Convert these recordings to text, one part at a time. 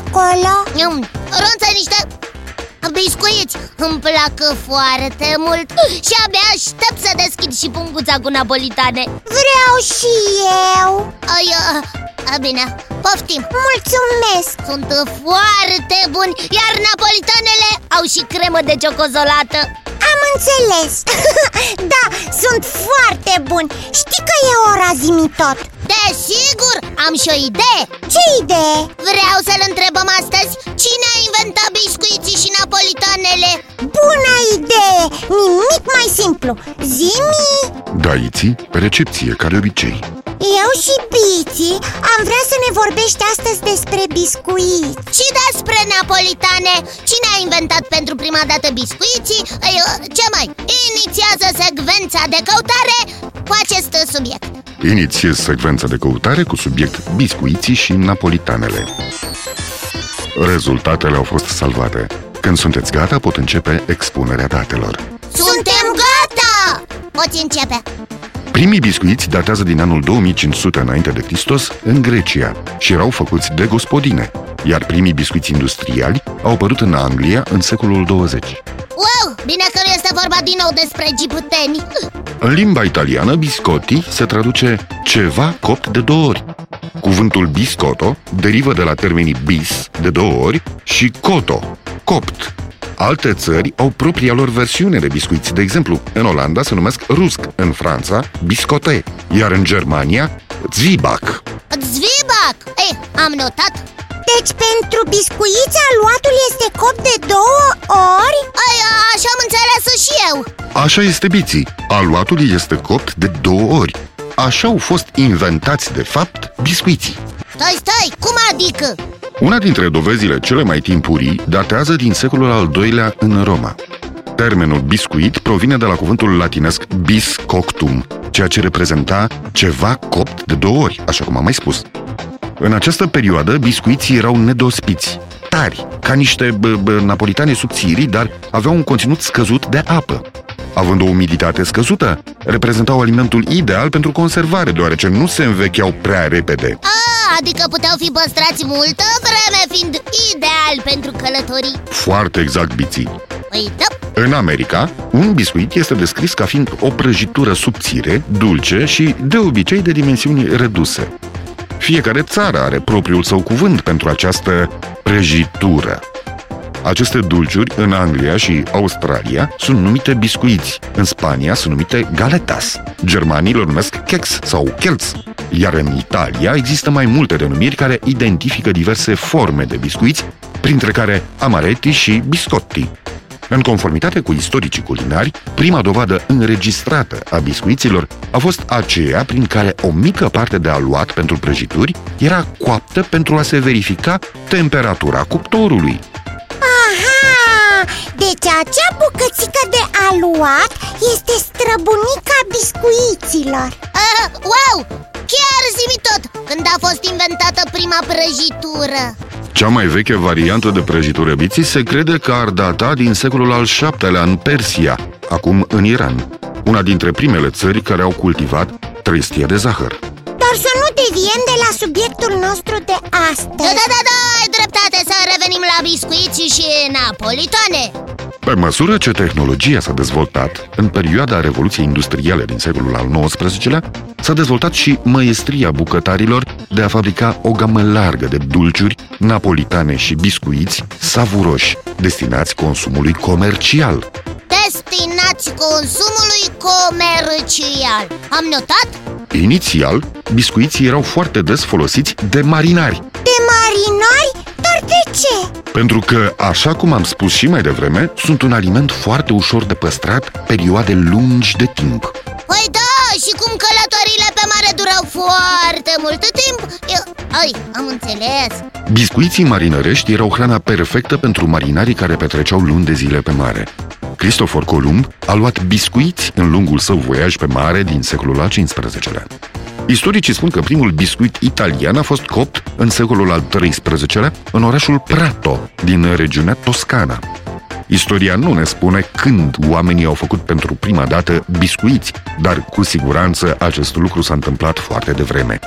acolo? Mm, Ronță, niște biscuiți. Îmi plac foarte mult. Și abia aștept să deschid și punguța cu napolitane. Vreau și eu. Ai, a, bine, poftim. Mulțumesc. Sunt foarte buni Iar napolitanele au și cremă de ciocozolată Am înțeles. Da, sunt foarte buni. Știi că e ora zimi tot Desigur, am și o idee Ce idee? Vreau să-l întrebăm astăzi Cine a inventat biscuiții și napolitanele? Bună idee! Nimic mai simplu Zimi! Daiții, pe recepție, ca de obicei Eu și Biții am vrea să ne vorbești astăzi despre biscuiți Și despre napolitane Cine a inventat pentru prima dată biscuiții? Ei, Ce mai? Inițiază secvența de căutare cu acest subiect Inițiez secvența de căutare cu subiect biscuiții și napolitanele Rezultatele au fost salvate Când sunteți gata, pot începe expunerea datelor Suntem gata! Poți începe Primii biscuiți datează din anul 2500 înainte de Hristos în Grecia și erau făcuți de gospodine, iar primii biscuiți industriali au apărut în Anglia în secolul 20. Wow, bine că nu este vorba din nou despre egipteni În limba italiană, biscotti se traduce ceva copt de două ori. Cuvântul biscotto derivă de la termenii bis, de două ori, și coto, copt. Alte țări au propria lor versiune de biscuiți. De exemplu, în Olanda se numesc rusc, în Franța, biscotte, iar în Germania, zwieback. Zvibac! Ei, am notat Deci pentru biscuiți aluatul este copt de două ori? Ai, așa am înțeles și eu Așa este biții. Aluatul este copt de două ori. Așa au fost inventați, de fapt, biscuiții. Stai, stai, cum adică? Una dintre dovezile cele mai timpurii datează din secolul al II-lea în Roma. Termenul biscuit provine de la cuvântul latinesc bis coctum, ceea ce reprezenta ceva copt de două ori, așa cum am mai spus. În această perioadă, biscuiții erau nedospiți, tari, ca niște b- b- napolitane subțiri, dar aveau un conținut scăzut de apă. Având o umiditate scăzută, reprezentau alimentul ideal pentru conservare, deoarece nu se învecheau prea repede. A, adică puteau fi păstrați multă vreme fiind ideal pentru călătorii Foarte exact biții. Păi da, În America, un biscuit este descris ca fiind o prăjitură subțire, dulce și de obicei de dimensiuni reduse. Fiecare țară are propriul său cuvânt pentru această prăjitură. Aceste dulciuri în Anglia și Australia sunt numite biscuiți, în Spania sunt numite galetas, germanii le numesc kex sau kelz, iar în Italia există mai multe denumiri care identifică diverse forme de biscuiți, printre care amaretti și biscotti. În conformitate cu istoricii culinari, prima dovadă înregistrată a biscuiților a fost aceea prin care o mică parte de aluat pentru prăjituri era coaptă pentru a se verifica temperatura cuptorului. Aha! Deci acea bucățică de aluat este străbunica biscuiților a, wow, chiar zi tot Când a fost inventată prima prăjitură Cea mai veche variantă de prăjitură biții se crede că ar data din secolul al VII-lea în Persia, acum în Iran, una dintre primele țări care au cultivat trestie de zahăr. Dar să nu deviem de la subiectul nostru de astăzi Da, da, da, da, ai dreptate să revenim la biscuiți și napolitane Pe măsură ce tehnologia s-a dezvoltat, în perioada Revoluției Industriale din secolul al XIX-lea, s-a dezvoltat și măestria bucătarilor de a fabrica o gamă largă de dulciuri, napolitane și biscuiți savuroși, destinați consumului comercial. Destinați consumului comercial Am notat? Inițial, biscuiții erau foarte des folosiți de marinari, De marinari? Dar de ce? pentru că, așa cum am spus și mai devreme, sunt un aliment foarte ușor de păstrat perioade lungi de timp. Păi da, și cum călătorile pe mare durau foarte mult timp eu... Ai, am înțeles Biscuiții marinărești erau hrana perfectă pentru marinarii care petreceau luni de zile pe mare. Cristofor Columb a luat biscuiți în lungul său voiaj pe mare din secolul al XV-lea. Istoricii spun că primul biscuit italian a fost copt în secolul al XIII-lea în orașul Prato, din regiunea Toscana. Istoria nu ne spune când oamenii au făcut pentru prima dată biscuiți, dar cu siguranță acest lucru s-a întâmplat foarte devreme.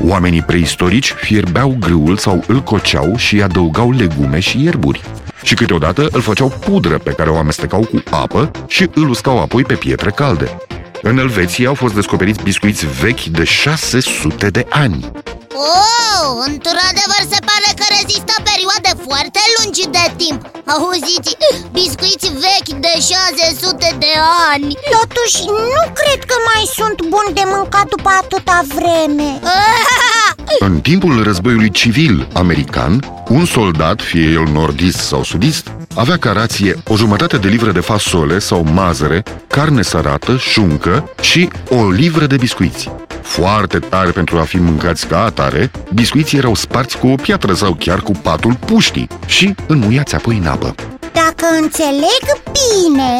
Oamenii preistorici fierbeau grâul sau îl coceau și adăugau legume și ierburi. Și câteodată îl făceau pudră pe care o amestecau cu apă și îl uscau apoi pe pietre calde. În Elveția au fost descoperiți biscuiți vechi de 600 de ani. Oh, într-adevăr se pare că rezistă perioade foarte lungi de timp. Auziți, biscuiți vechi de 600 de ani. Totuși, nu cred că mai sunt buni de mâncat după atâta vreme. În timpul războiului civil american, un soldat, fie el nordist sau sudist, avea ca rație o jumătate de livră de fasole sau mazăre, carne sărată, șuncă și o livră de biscuiți. Foarte tare pentru a fi mâncați ca atare, biscuiții erau sparți cu o piatră sau chiar cu patul puștii și înmuiați apoi în apă. Dacă înțeleg bine,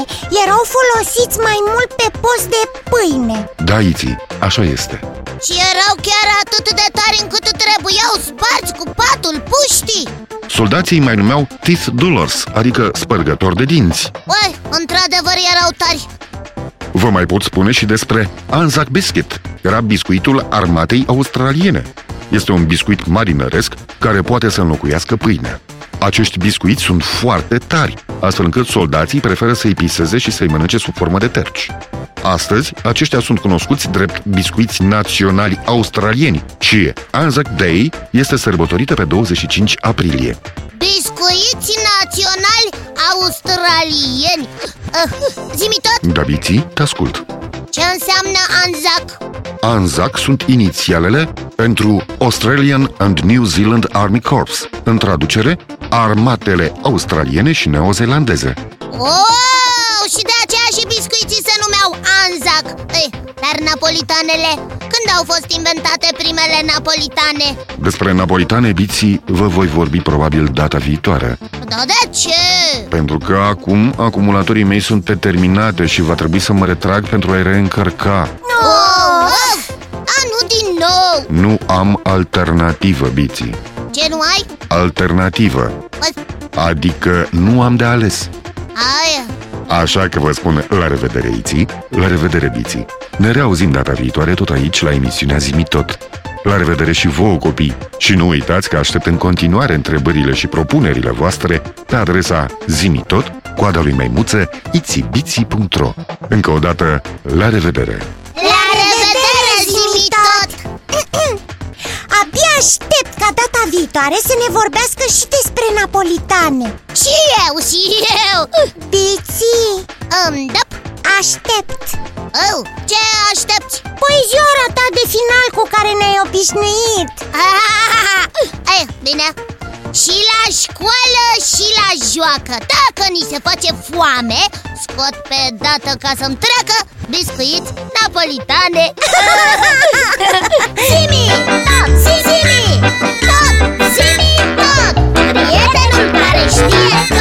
erau folosiți mai mult pe post de pâine Da, Iții, așa este. Și erau chiar atât de tari încât trebuiau sparți cu patul puștii Soldații îi mai numeau teeth dullers, adică spărgători de dinți. Oi, într-adevăr erau tari Vă mai pot spune și despre Anzac Biscuit. Era biscuitul armatei australiene. Este un biscuit marinăresc care poate să înlocuiască pâinea. Acești biscuiți sunt foarte tari, astfel încât soldații preferă să-i piseze și să-i mănânce sub formă de terci. Astăzi, aceștia sunt cunoscuți drept biscuiți naționali australieni și Anzac Day este sărbătorită pe 25 aprilie. Biscuiți naționali australieni uh, Zimi tot, Daviții, te ascult. ce înseamnă Anzac? ANZAC sunt inițialele pentru Australian and New Zealand Army Corps, în traducere, armatele australiene și neozelandeze. Oh, Anzac Ei, Dar napolitanele, când au fost inventate primele napolitane? Despre napolitane, biții, vă voi vorbi probabil data viitoare. Da, de ce? Pentru că acum acumulatorii mei sunt determinate și va trebui să mă retrag pentru a-i reîncărca. Oh, of! A, nu din nou! Nu am alternativă, biții. Ce nu ai? Alternativă. Păi, Adică nu am de ales. Aia Așa că vă spun la revedere, Iții, la revedere, Biții. Ne reauzim data viitoare tot aici, la emisiunea Zimi Tot. La revedere și vouă, copii! Și nu uitați că aștept în continuare întrebările și propunerile voastre pe adresa zimitot, coada lui maimuță, itibiții.ro Încă o dată, la revedere! La revedere, zimi tot! Abia aștept ca data viitoare să ne vorbească și despre napolitane. Și eu, și eu. Biții, Îmi dă aștept. Oh, ce aștepți? Poezioara ta de final cu care ne-ai obișnuit. Ei, bine. Și la școală și la joacă. Dacă ni se face foame Scot pe dată ca să-mi treacă Biscuiți napolitane Zenimac, prietenul care știe.